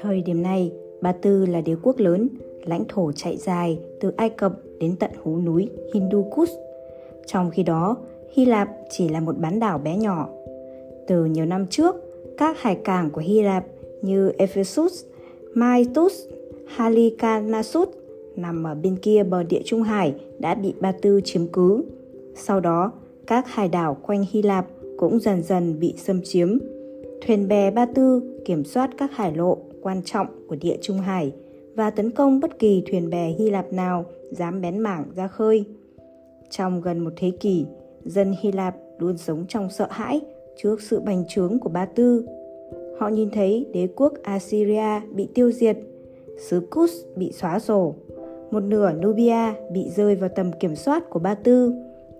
Thời điểm này, Ba Tư là đế quốc lớn, lãnh thổ chạy dài từ Ai Cập đến tận hố núi Hindu Kush. Trong khi đó, Hy Lạp chỉ là một bán đảo bé nhỏ. Từ nhiều năm trước, các hải cảng của Hy Lạp như Ephesus, Miletus, Halikarnassus nằm ở bên kia bờ địa Trung Hải đã bị Ba Tư chiếm cứ. Sau đó, các hải đảo quanh Hy Lạp cũng dần dần bị xâm chiếm. Thuyền bè Ba Tư kiểm soát các hải lộ quan trọng của địa Trung Hải và tấn công bất kỳ thuyền bè Hy Lạp nào dám bén mảng ra khơi. Trong gần một thế kỷ, dân Hy Lạp luôn sống trong sợ hãi trước sự bành trướng của Ba Tư. Họ nhìn thấy đế quốc Assyria bị tiêu diệt, xứ Kus bị xóa sổ, một nửa Nubia bị rơi vào tầm kiểm soát của Ba Tư,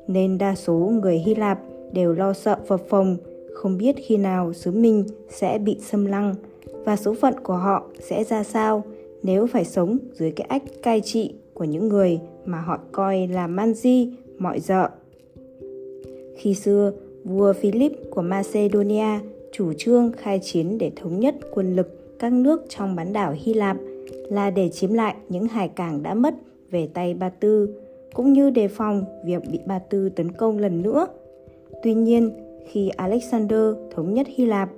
nên đa số người Hy Lạp đều lo sợ phập phồng, không biết khi nào xứ mình sẽ bị xâm lăng và số phận của họ sẽ ra sao nếu phải sống dưới cái ách cai trị của những người mà họ coi là man di, mọi dợ. Khi xưa, vua Philip của Macedonia chủ trương khai chiến để thống nhất quân lực các nước trong bán đảo Hy Lạp là để chiếm lại những hải cảng đã mất về tay Ba Tư, cũng như đề phòng việc bị Ba Tư tấn công lần nữa. Tuy nhiên, khi Alexander thống nhất Hy Lạp,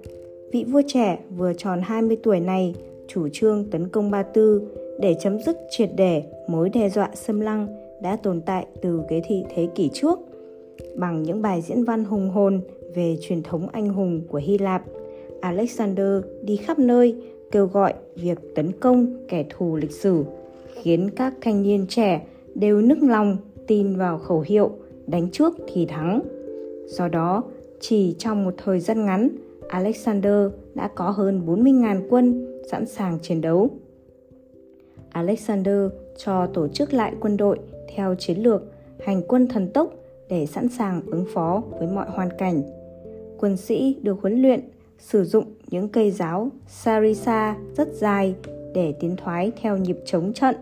vị vua trẻ vừa tròn 20 tuổi này chủ trương tấn công Ba Tư để chấm dứt triệt để mối đe dọa xâm lăng đã tồn tại từ kế thị thế kỷ trước bằng những bài diễn văn hùng hồn về truyền thống anh hùng của Hy Lạp. Alexander đi khắp nơi kêu gọi việc tấn công kẻ thù lịch sử, khiến các thanh niên trẻ đều nức lòng tin vào khẩu hiệu đánh trước thì thắng. Do đó, chỉ trong một thời gian ngắn, Alexander đã có hơn 40.000 quân sẵn sàng chiến đấu. Alexander cho tổ chức lại quân đội theo chiến lược hành quân thần tốc để sẵn sàng ứng phó với mọi hoàn cảnh. Quân sĩ được huấn luyện sử dụng những cây giáo sarisa rất dài để tiến thoái theo nhịp chống trận,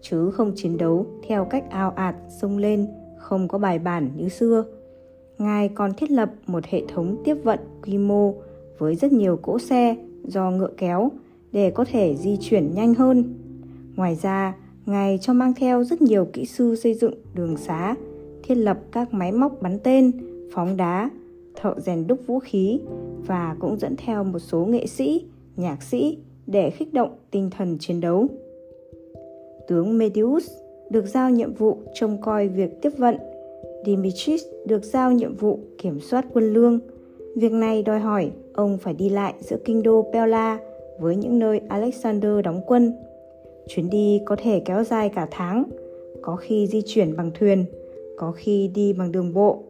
chứ không chiến đấu theo cách ao ạt xông lên, không có bài bản như xưa. Ngài còn thiết lập một hệ thống tiếp vận quy mô với rất nhiều cỗ xe do ngựa kéo để có thể di chuyển nhanh hơn. Ngoài ra, Ngài cho mang theo rất nhiều kỹ sư xây dựng đường xá, thiết lập các máy móc bắn tên, phóng đá, thợ rèn đúc vũ khí và cũng dẫn theo một số nghệ sĩ, nhạc sĩ để khích động tinh thần chiến đấu. Tướng Medius được giao nhiệm vụ trông coi việc tiếp vận, Dimitris được giao nhiệm vụ kiểm soát quân lương. Việc này đòi hỏi ông phải đi lại giữa kinh đô Pella với những nơi Alexander đóng quân. Chuyến đi có thể kéo dài cả tháng, có khi di chuyển bằng thuyền, có khi đi bằng đường bộ,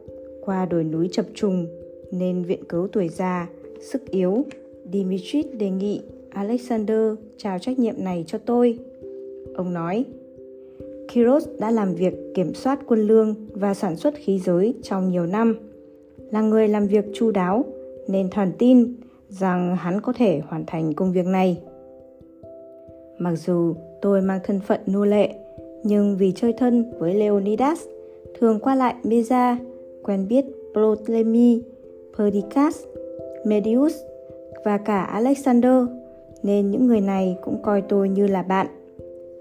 qua đồi núi chập trùng nên viện cớ tuổi già, sức yếu. Dimitris đề nghị Alexander trao trách nhiệm này cho tôi. Ông nói, Kiros đã làm việc kiểm soát quân lương và sản xuất khí giới trong nhiều năm. Là người làm việc chu đáo, nên thần tin rằng hắn có thể hoàn thành công việc này. Mặc dù tôi mang thân phận nô lệ, nhưng vì chơi thân với Leonidas, thường qua lại Mesa, quen biết Ptolemy, Perdiccas, Medius và cả Alexander, nên những người này cũng coi tôi như là bạn.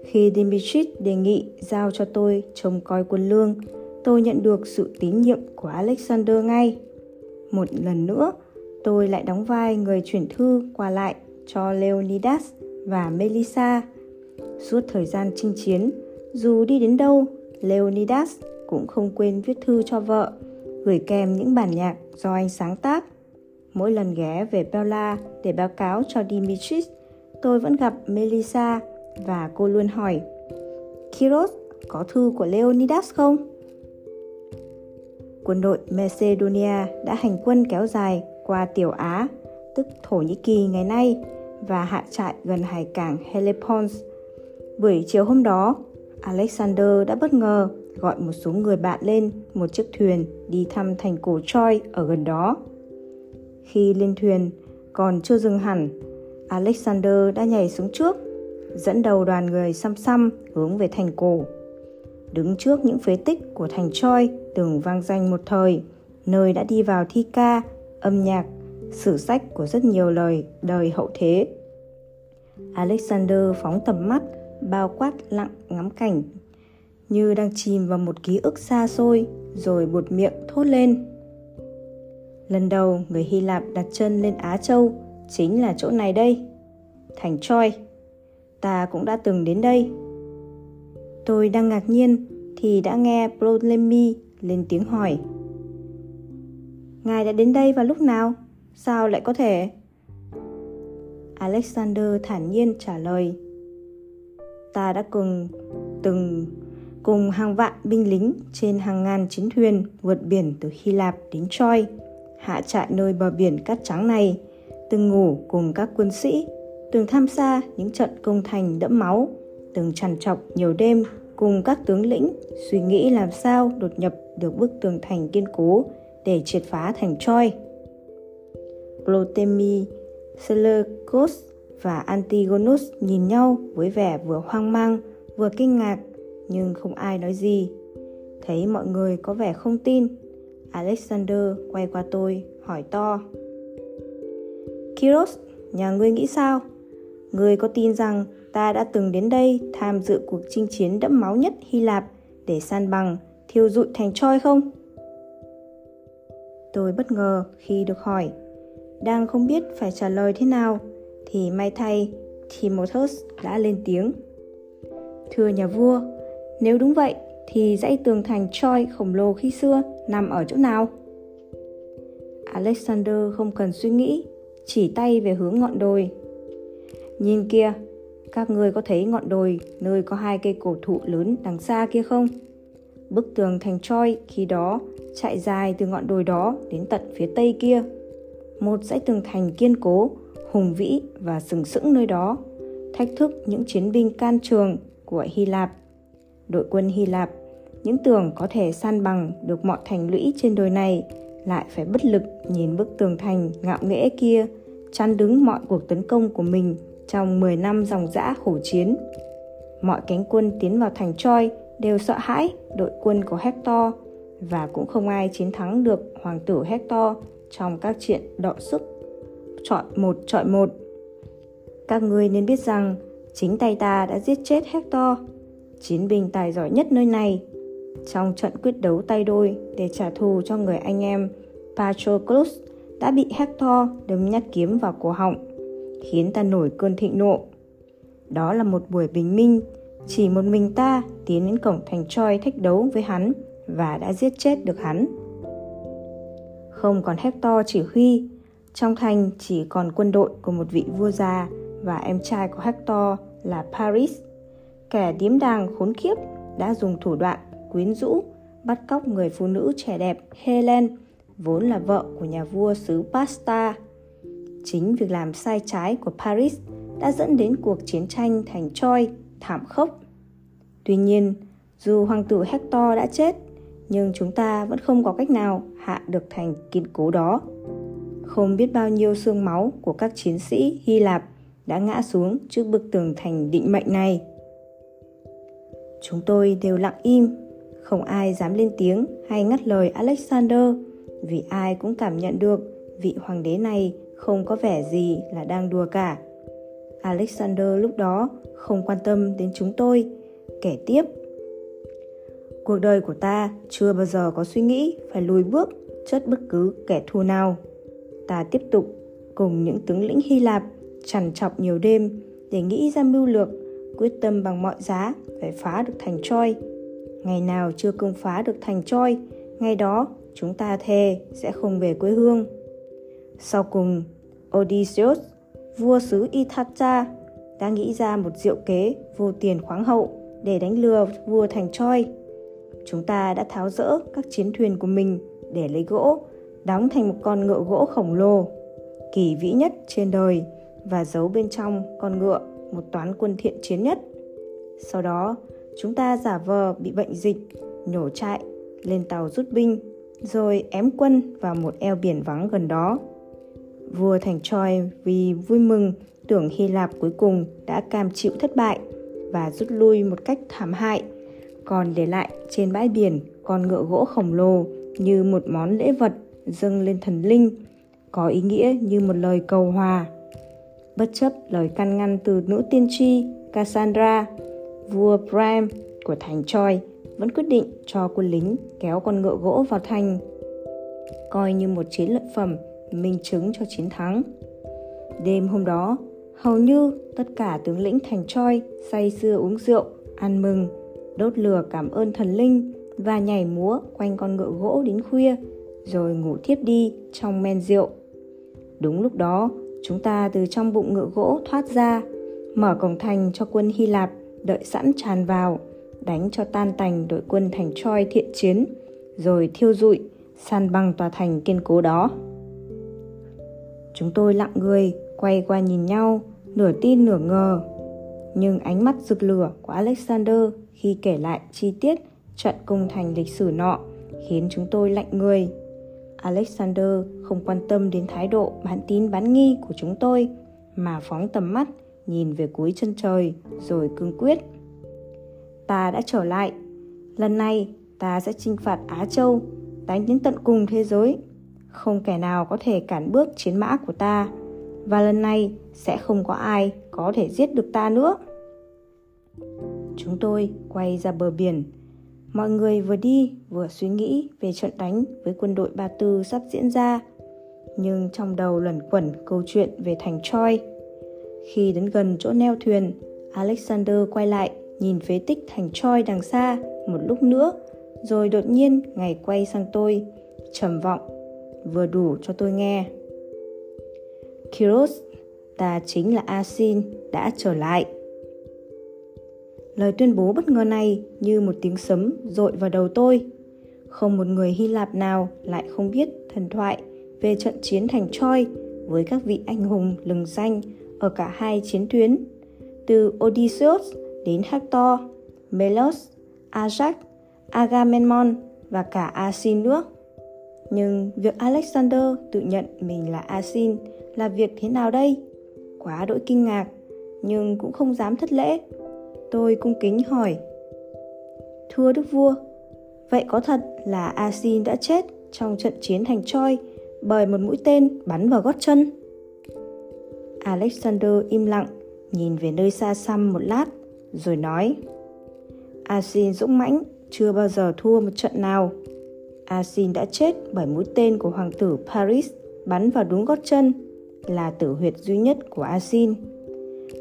Khi Dimitris đề nghị giao cho tôi trông coi quân lương, tôi nhận được sự tín nhiệm của Alexander ngay. Một lần nữa, tôi lại đóng vai người chuyển thư qua lại cho Leonidas và Melissa. Suốt thời gian chinh chiến, dù đi đến đâu, Leonidas cũng không quên viết thư cho vợ, gửi kèm những bản nhạc do anh sáng tác. Mỗi lần ghé về Bella để báo cáo cho Dimitris, tôi vẫn gặp Melissa và cô luôn hỏi Kiros, có thư của Leonidas không? Quân đội Macedonia đã hành quân kéo dài qua Tiểu Á, tức Thổ Nhĩ Kỳ ngày nay, và hạ trại gần hải cảng Hellespont. Buổi chiều hôm đó, Alexander đã bất ngờ gọi một số người bạn lên một chiếc thuyền đi thăm thành cổ Troy ở gần đó. Khi lên thuyền, còn chưa dừng hẳn, Alexander đã nhảy xuống trước, dẫn đầu đoàn người xăm xăm hướng về thành cổ. Đứng trước những phế tích của thành Troy từng vang danh một thời, nơi đã đi vào thi ca âm nhạc, sử sách của rất nhiều lời đời hậu thế. Alexander phóng tầm mắt, bao quát lặng ngắm cảnh, như đang chìm vào một ký ức xa xôi, rồi buột miệng thốt lên. Lần đầu người Hy Lạp đặt chân lên Á Châu chính là chỗ này đây, thành Troy. Ta cũng đã từng đến đây. Tôi đang ngạc nhiên thì đã nghe Ptolemy lên tiếng hỏi. Ngài đã đến đây vào lúc nào? Sao lại có thể? Alexander thản nhiên trả lời. Ta đã cùng từng cùng hàng vạn binh lính trên hàng ngàn chiến thuyền vượt biển từ Hy Lạp đến Troy, hạ trại nơi bờ biển cát trắng này, từng ngủ cùng các quân sĩ, từng tham gia những trận công thành đẫm máu, từng trằn trọc nhiều đêm cùng các tướng lĩnh suy nghĩ làm sao đột nhập được bức tường thành kiên cố để triệt phá thành Troy. Ptolemy, Seleucus và Antigonus nhìn nhau với vẻ vừa hoang mang vừa kinh ngạc nhưng không ai nói gì. Thấy mọi người có vẻ không tin, Alexander quay qua tôi hỏi to. Kiros, nhà ngươi nghĩ sao? Ngươi có tin rằng ta đã từng đến đây tham dự cuộc chinh chiến đẫm máu nhất Hy Lạp để san bằng, thiêu dụi thành Troy không? Tôi bất ngờ khi được hỏi. Đang không biết phải trả lời thế nào, thì may thay Timotheus đã lên tiếng. Thưa nhà vua, nếu đúng vậy thì dãy tường thành Troy khổng lồ khi xưa nằm ở chỗ nào? Alexander không cần suy nghĩ, chỉ tay về hướng ngọn đồi. Nhìn kia, các người có thấy ngọn đồi nơi có hai cây cổ thụ lớn đằng xa kia không? Bức tường thành Troy khi đó chạy dài từ ngọn đồi đó đến tận phía tây kia. Một dãy tường thành kiên cố, hùng vĩ và sừng sững nơi đó, thách thức những chiến binh can trường của Hy Lạp. Đội quân Hy Lạp, những tường có thể san bằng được mọi thành lũy trên đồi này, lại phải bất lực nhìn bức tường thành ngạo nghễ kia, chăn đứng mọi cuộc tấn công của mình trong 10 năm dòng dã khổ chiến. Mọi cánh quân tiến vào thành Troy đều sợ hãi đội quân của Hector và cũng không ai chiến thắng được hoàng tử Hector trong các trận đọ sức chọi một chọi một. Các ngươi nên biết rằng chính tay ta đã giết chết Hector, chiến binh tài giỏi nhất nơi này, trong trận quyết đấu tay đôi để trả thù cho người anh em Patroclus đã bị Hector đâm nhát kiếm vào cổ họng, khiến ta nổi cơn thịnh nộ. Đó là một buổi bình minh, chỉ một mình ta tiến đến cổng thành Troy thách đấu với hắn và đã giết chết được hắn. Không còn Hector chỉ huy, trong thành chỉ còn quân đội của một vị vua già và em trai của Hector là Paris. Kẻ điếm đàng khốn khiếp đã dùng thủ đoạn quyến rũ, bắt cóc người phụ nữ trẻ đẹp Helen, vốn là vợ của nhà vua xứ Pasta. Chính việc làm sai trái của Paris đã dẫn đến cuộc chiến tranh thành Troy thảm khốc. Tuy nhiên, dù hoàng tử Hector đã chết, nhưng chúng ta vẫn không có cách nào hạ được thành kiên cố đó. Không biết bao nhiêu xương máu của các chiến sĩ Hy Lạp đã ngã xuống trước bức tường thành định mệnh này. Chúng tôi đều lặng im, không ai dám lên tiếng hay ngắt lời Alexander vì ai cũng cảm nhận được vị hoàng đế này không có vẻ gì là đang đùa cả. Alexander lúc đó không quan tâm đến chúng tôi, kể tiếp. Cuộc đời của ta chưa bao giờ có suy nghĩ phải lùi bước trước bất cứ kẻ thù nào. Ta tiếp tục cùng những tướng lĩnh Hy Lạp trằn trọc nhiều đêm để nghĩ ra mưu lược, quyết tâm bằng mọi giá phải phá được thành Troy. Ngày nào chưa công phá được thành Troy, ngày đó chúng ta thề sẽ không về quê hương. Sau cùng, Odysseus, vua xứ Ithaca, đã nghĩ ra một diệu kế vô tiền khoáng hậu để đánh lừa vua thành Troy. Chúng ta đã tháo rỡ các chiến thuyền của mình để lấy gỗ, đóng thành một con ngựa gỗ khổng lồ, kỳ vĩ nhất trên đời và giấu bên trong con ngựa một toán quân thiện chiến nhất. Sau đó, chúng ta giả vờ bị bệnh dịch, nhổ trại, lên tàu rút binh, rồi ém quân vào một eo biển vắng gần đó. Vua thành Troy vì vui mừng tưởng Hy Lạp cuối cùng đã cam chịu thất bại và rút lui một cách thảm hại, còn để lại trên bãi biển con ngựa gỗ khổng lồ như một món lễ vật dâng lên thần linh có ý nghĩa như một lời cầu hòa. Bất chấp lời can ngăn từ nữ tiên tri Cassandra, vua Priam của thành Troy vẫn quyết định cho quân lính kéo con ngựa gỗ vào thành, coi như một chiến lợi phẩm minh chứng cho chiến thắng. Đêm hôm đó, hầu như tất cả tướng lĩnh thành Troy say sưa uống rượu, ăn mừng, đốt lửa cảm ơn thần linh và nhảy múa quanh con ngựa gỗ đến khuya, rồi ngủ thiếp đi trong men rượu. Đúng lúc đó, chúng ta từ trong bụng ngựa gỗ thoát ra, mở cổng thành cho quân Hy Lạp đợi sẵn tràn vào, đánh cho tan tành đội quân thành Troy thiện chiến, rồi thiêu rụi, san bằng tòa thành kiên cố đó. Chúng tôi lặng người, quay qua nhìn nhau, nửa tin nửa ngờ. Nhưng ánh mắt rực lửa của Alexander khi kể lại chi tiết trận công thành lịch sử nọ khiến chúng tôi lạnh người. Alexander không quan tâm đến thái độ bán tín bán nghi của chúng tôi mà phóng tầm mắt nhìn về cuối chân trời rồi cương quyết. Ta đã trở lại. Lần này ta sẽ chinh phạt Á Châu, đánh đến tận cùng thế giới. Không kẻ nào có thể cản bước chiến mã của ta. Và lần này sẽ không có ai có thể giết được ta nữa. Chúng tôi quay ra bờ biển. Mọi người vừa đi vừa suy nghĩ về trận đánh với quân đội Ba Tư sắp diễn ra. Nhưng trong đầu luẩn quẩn câu chuyện về thành Troy. Khi đến gần chỗ neo thuyền, Alexander quay lại nhìn phế tích thành Troy đằng xa một lúc nữa, rồi đột nhiên ngài quay sang tôi, trầm vọng, vừa đủ cho tôi nghe. Kyros, ta chính là Asin, đã trở lại. Lời tuyên bố bất ngờ này như một tiếng sấm dội vào đầu tôi. Không một người Hy Lạp nào lại không biết thần thoại về trận chiến thành Troy với các vị anh hùng lừng danh ở cả hai chiến tuyến, từ Odysseus đến Hector, Melos, Ajax, Agamemnon và cả Asin nữa. Nhưng việc Alexander tự nhận mình là Asin là việc thế nào đây? Quá đỗi kinh ngạc, nhưng cũng không dám thất lễ. Tôi cung kính hỏi. Thưa Đức Vua, vậy có thật là Asin đã chết trong trận chiến thành Troy bởi một mũi tên bắn vào gót chân? Alexander im lặng, nhìn về nơi xa xăm một lát, rồi nói Asin dũng mãnh, chưa bao giờ thua một trận nào. Asin đã chết bởi mũi tên của hoàng tử Paris bắn vào đúng gót chân, là tử huyệt duy nhất của Asin.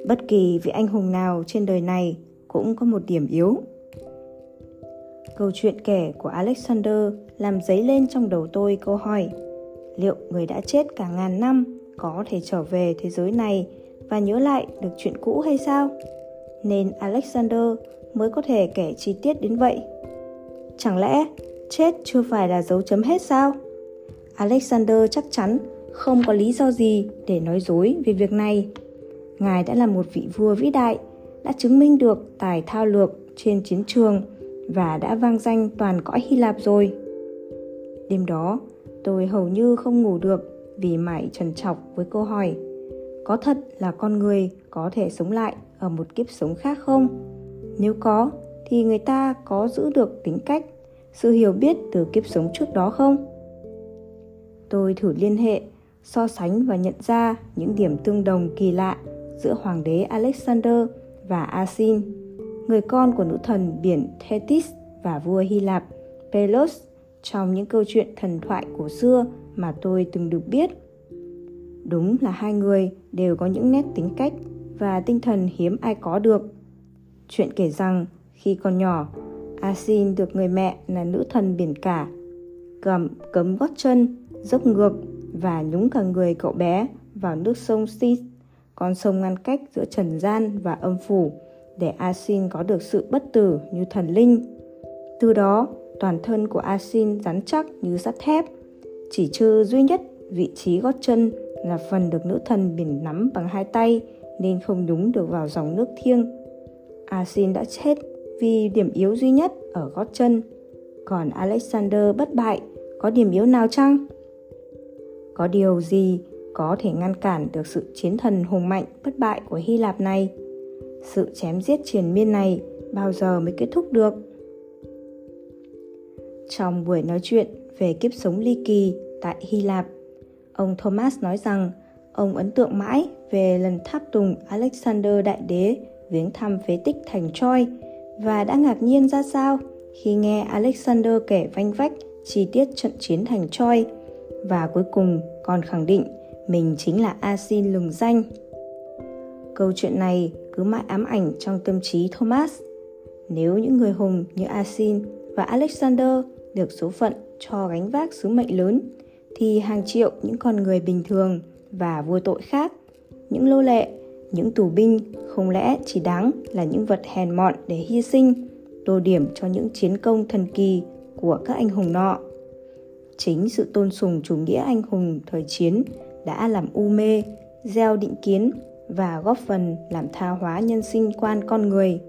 Bất kỳ vị anh hùng nào trên đời này cũng có một điểm yếu. Câu chuyện kể của Alexander làm dấy lên trong đầu tôi câu hỏi liệu người đã chết cả ngàn năm có thể trở về thế giới này và nhớ lại được chuyện cũ hay sao? Nên Alexander mới có thể kể chi tiết đến vậy. Chẳng lẽ chết chưa phải là dấu chấm hết sao? Alexander chắc chắn không có lý do gì để nói dối về việc này. Ngài đã là một vị vua vĩ đại, đã chứng minh được tài thao lược trên chiến trường và đã vang danh toàn cõi Hy Lạp rồi. Đêm đó, tôi hầu như không ngủ được vì mãi trần trọc với câu hỏi có thật là con người có thể sống lại ở một kiếp sống khác không nếu có thì người ta có giữ được tính cách sự hiểu biết từ kiếp sống trước đó không tôi thử liên hệ so sánh và nhận ra những điểm tương đồng kỳ lạ giữa hoàng đế alexander và asin người con của nữ thần biển Thetis và vua Hy Lạp Pelos trong những câu chuyện thần thoại cổ xưa mà tôi từng được biết. Đúng là hai người đều có những nét tính cách và tinh thần hiếm ai có được. Chuyện kể rằng khi còn nhỏ, Asin được người mẹ là nữ thần biển cả cầm cấm gót chân, dốc ngược và nhúng cả người cậu bé vào nước sông Sis, con sông ngăn cách giữa trần gian và âm phủ để Asin có được sự bất tử như thần linh. Từ đó, toàn thân của Asin rắn chắc như sắt thép. Chỉ trừ duy nhất vị trí gót chân là phần được nữ thần biển nắm bằng hai tay nên không nhúng được vào dòng nước thiêng. Asin đã chết vì điểm yếu duy nhất ở gót chân. Còn Alexander bất bại có điểm yếu nào chăng? Có điều gì có thể ngăn cản được sự chiến thần hùng mạnh bất bại của Hy Lạp này? Sự chém giết triền miên này bao giờ mới kết thúc được? Trong buổi nói chuyện về kiếp sống ly kỳ tại Hy Lạp, Ông Thomas nói rằng ông ấn tượng mãi về lần tháp tùng Alexander Đại Đế viếng thăm phế tích thành Troy và đã ngạc nhiên ra sao khi nghe Alexander kể vanh vách chi tiết trận chiến thành Troy và cuối cùng còn khẳng định mình chính là Asin lừng danh. Câu chuyện này cứ mãi ám ảnh trong tâm trí Thomas. Nếu những người hùng như Asin và Alexander được số phận cho gánh vác sứ mệnh lớn, thì hàng triệu những con người bình thường và vô tội khác, những lô lệ, những tù binh không lẽ chỉ đáng là những vật hèn mọn để hy sinh, tô điểm cho những chiến công thần kỳ của các anh hùng nọ. Chính sự tôn sùng chủ nghĩa anh hùng thời chiến đã làm u mê, gieo định kiến và góp phần làm tha hóa nhân sinh quan con người.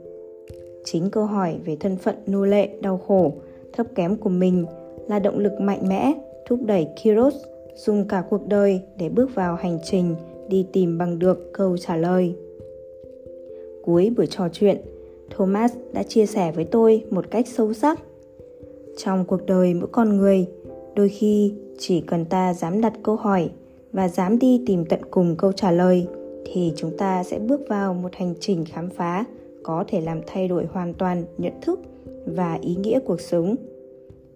Chính câu hỏi về thân phận nô lệ đau khổ, thấp kém của mình là động lực mạnh mẽ thúc đẩy Kiros dùng cả cuộc đời để bước vào hành trình đi tìm bằng được câu trả lời. Cuối buổi trò chuyện, Thomas đã chia sẻ với tôi một cách sâu sắc. Trong cuộc đời mỗi con người, đôi khi chỉ cần ta dám đặt câu hỏi và dám đi tìm tận cùng câu trả lời thì chúng ta sẽ bước vào một hành trình khám phá có thể làm thay đổi hoàn toàn nhận thức và ý nghĩa cuộc sống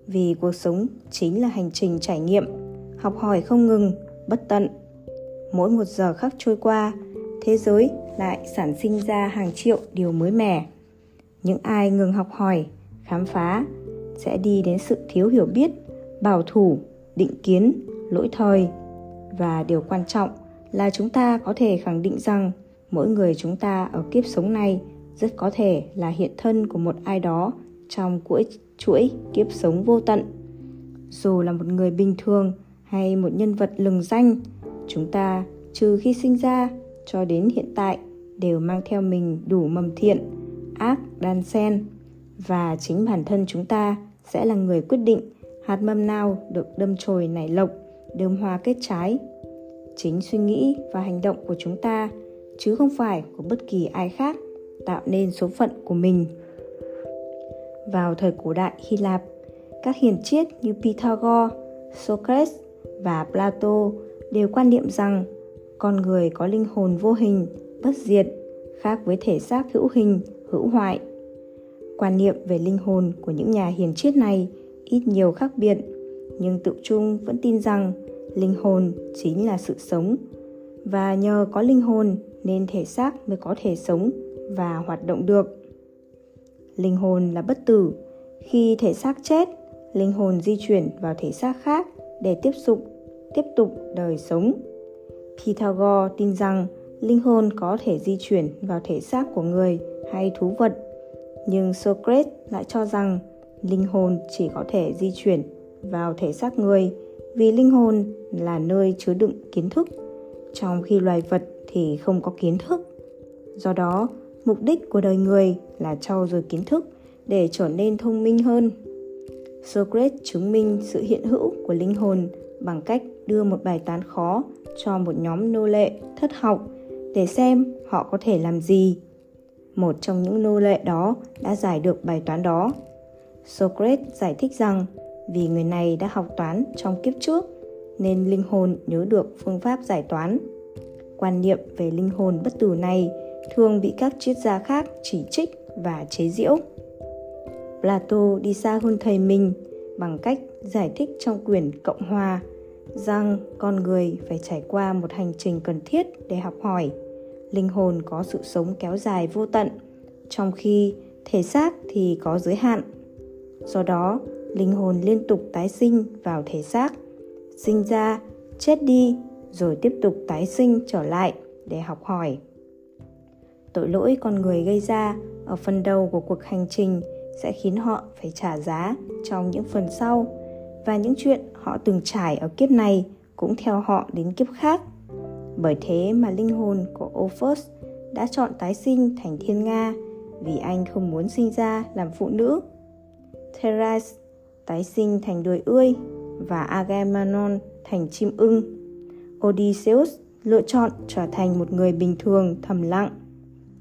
vì cuộc sống chính là hành trình trải nghiệm học hỏi không ngừng bất tận mỗi một giờ khắc trôi qua thế giới lại sản sinh ra hàng triệu điều mới mẻ. Những ai ngừng học hỏi, khám phá sẽ đi đến sự thiếu hiểu biết, bảo thủ, định kiến, lỗi thời. Và điều quan trọng là chúng ta có thể khẳng định rằng mỗi người chúng ta ở kiếp sống này rất có thể là hiện thân của một ai đó trong chuỗi chuỗi kiếp sống vô tận. Dù là một người bình thường hay một nhân vật lừng danh, chúng ta trừ khi sinh ra cho đến hiện tại đều mang theo mình đủ mầm thiện ác đan sen và chính bản thân chúng ta sẽ là người quyết định hạt mầm nào được đâm chồi nảy lộc đơm hoa kết trái. Chính suy nghĩ và hành động của chúng ta chứ không phải của bất kỳ ai khác tạo nên số phận của mình. Vào thời cổ đại Hy Lạp, các hiền triết như Pythagore, Socrates và Plato đều quan niệm rằng con người có linh hồn vô hình, bất diệt, khác với thể xác hữu hình, hữu hoại. Quan niệm về linh hồn của những nhà hiền triết này ít nhiều khác biệt, nhưng tự chung vẫn tin rằng linh hồn chính là sự sống. Và nhờ có linh hồn nên thể xác mới có thể sống và hoạt động được. Linh hồn là bất tử. Khi thể xác chết linh hồn di chuyển vào thể xác khác để tiếp tục tiếp tục đời sống pythagore tin rằng linh hồn có thể di chuyển vào thể xác của người hay thú vật. Nhưng socrates lại cho rằng linh hồn chỉ có thể di chuyển vào thể xác người vì linh hồn là nơi chứa đựng kiến thức. Trong khi loài vật thì không có kiến thức. Do đó, mục đích của đời người là trau dồi kiến thức để trở nên thông minh hơn. Socrates chứng minh sự hiện hữu của linh hồn bằng cách đưa một bài toán khó cho một nhóm nô lệ thất học để xem họ có thể làm gì. Một trong những nô lệ đó đã giải được bài toán đó. Socrates giải thích rằng vì người này đã học toán trong kiếp trước nên linh hồn nhớ được phương pháp giải toán. Quan niệm về linh hồn bất tử này thường bị các triết gia khác chỉ trích và chế giễu. Plato đi xa hơn thầy mình bằng cách giải thích trong quyển Cộng Hòa rằng con người phải trải qua một hành trình cần thiết để học hỏi. Linh hồn có sự sống kéo dài vô tận, trong khi thể xác thì có giới hạn. Do đó, linh hồn liên tục tái sinh vào thể xác, sinh ra, chết đi rồi tiếp tục tái sinh trở lại để học hỏi tội lỗi con người gây ra ở phần đầu của cuộc hành trình sẽ khiến họ phải trả giá trong những phần sau và những chuyện họ từng trải ở kiếp này cũng theo họ đến kiếp khác. Bởi thế mà linh hồn của Ophus đã chọn tái sinh thành thiên nga vì anh không muốn sinh ra làm phụ nữ. Theras tái sinh thành đuôi ươi và Agamemnon thành chim ưng. Odysseus lựa chọn trở thành một người bình thường thầm lặng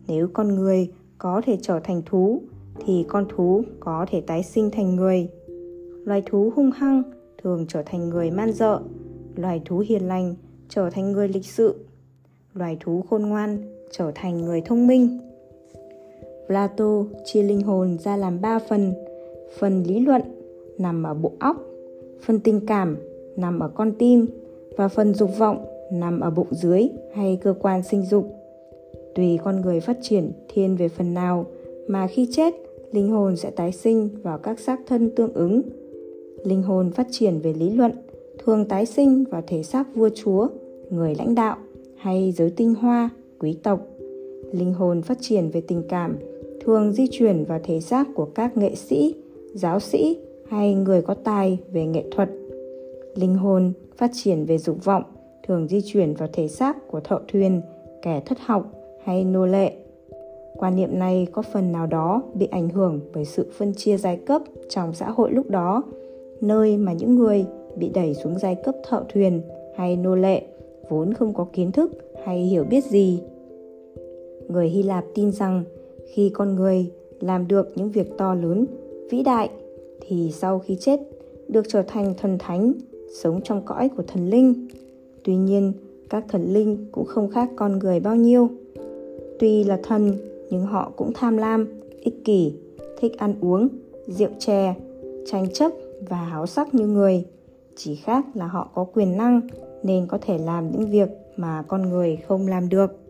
nếu con người có thể trở thành thú, thì con thú có thể tái sinh thành người loài thú hung hăng thường trở thành người man dợ, loài thú hiền lành trở thành người lịch sự, loài thú khôn ngoan trở thành người thông minh. Plato chia linh hồn ra làm ba phần phần lý luận nằm ở bộ óc, phần tình cảm nằm ở con tim và phần dục vọng nằm ở bụng dưới hay cơ quan sinh dục. Tùy con người phát triển thiên về phần nào mà khi chết, linh hồn sẽ tái sinh vào các xác thân tương ứng linh hồn phát triển về lý luận, thường tái sinh vào thể xác vua chúa, người lãnh đạo hay giới tinh hoa, quý tộc. Linh hồn phát triển về tình cảm thường di chuyển vào thể xác của các nghệ sĩ, giáo sĩ hay người có tài về nghệ thuật. Linh hồn phát triển về dục vọng thường di chuyển vào thể xác của thợ thuyền, kẻ thất học hay nô lệ. Quan niệm này có phần nào đó bị ảnh hưởng bởi sự phân chia giai cấp trong xã hội lúc đó nơi mà những người bị đẩy xuống giai cấp thợ thuyền hay nô lệ vốn không có kiến thức hay hiểu biết gì. Người hy lạp tin rằng khi con người làm được những việc to lớn, vĩ đại, thì sau khi chết, được trở thành thần thánh, sống trong cõi của thần linh. Tuy nhiên, các thần linh cũng không khác con người bao nhiêu. Tuy là thần, nhưng họ cũng tham lam, ích kỷ, thích ăn uống, rượu chè, tranh chấp và háo sắc như người. Chỉ khác là họ có quyền năng nên có thể làm những việc mà con người không làm được.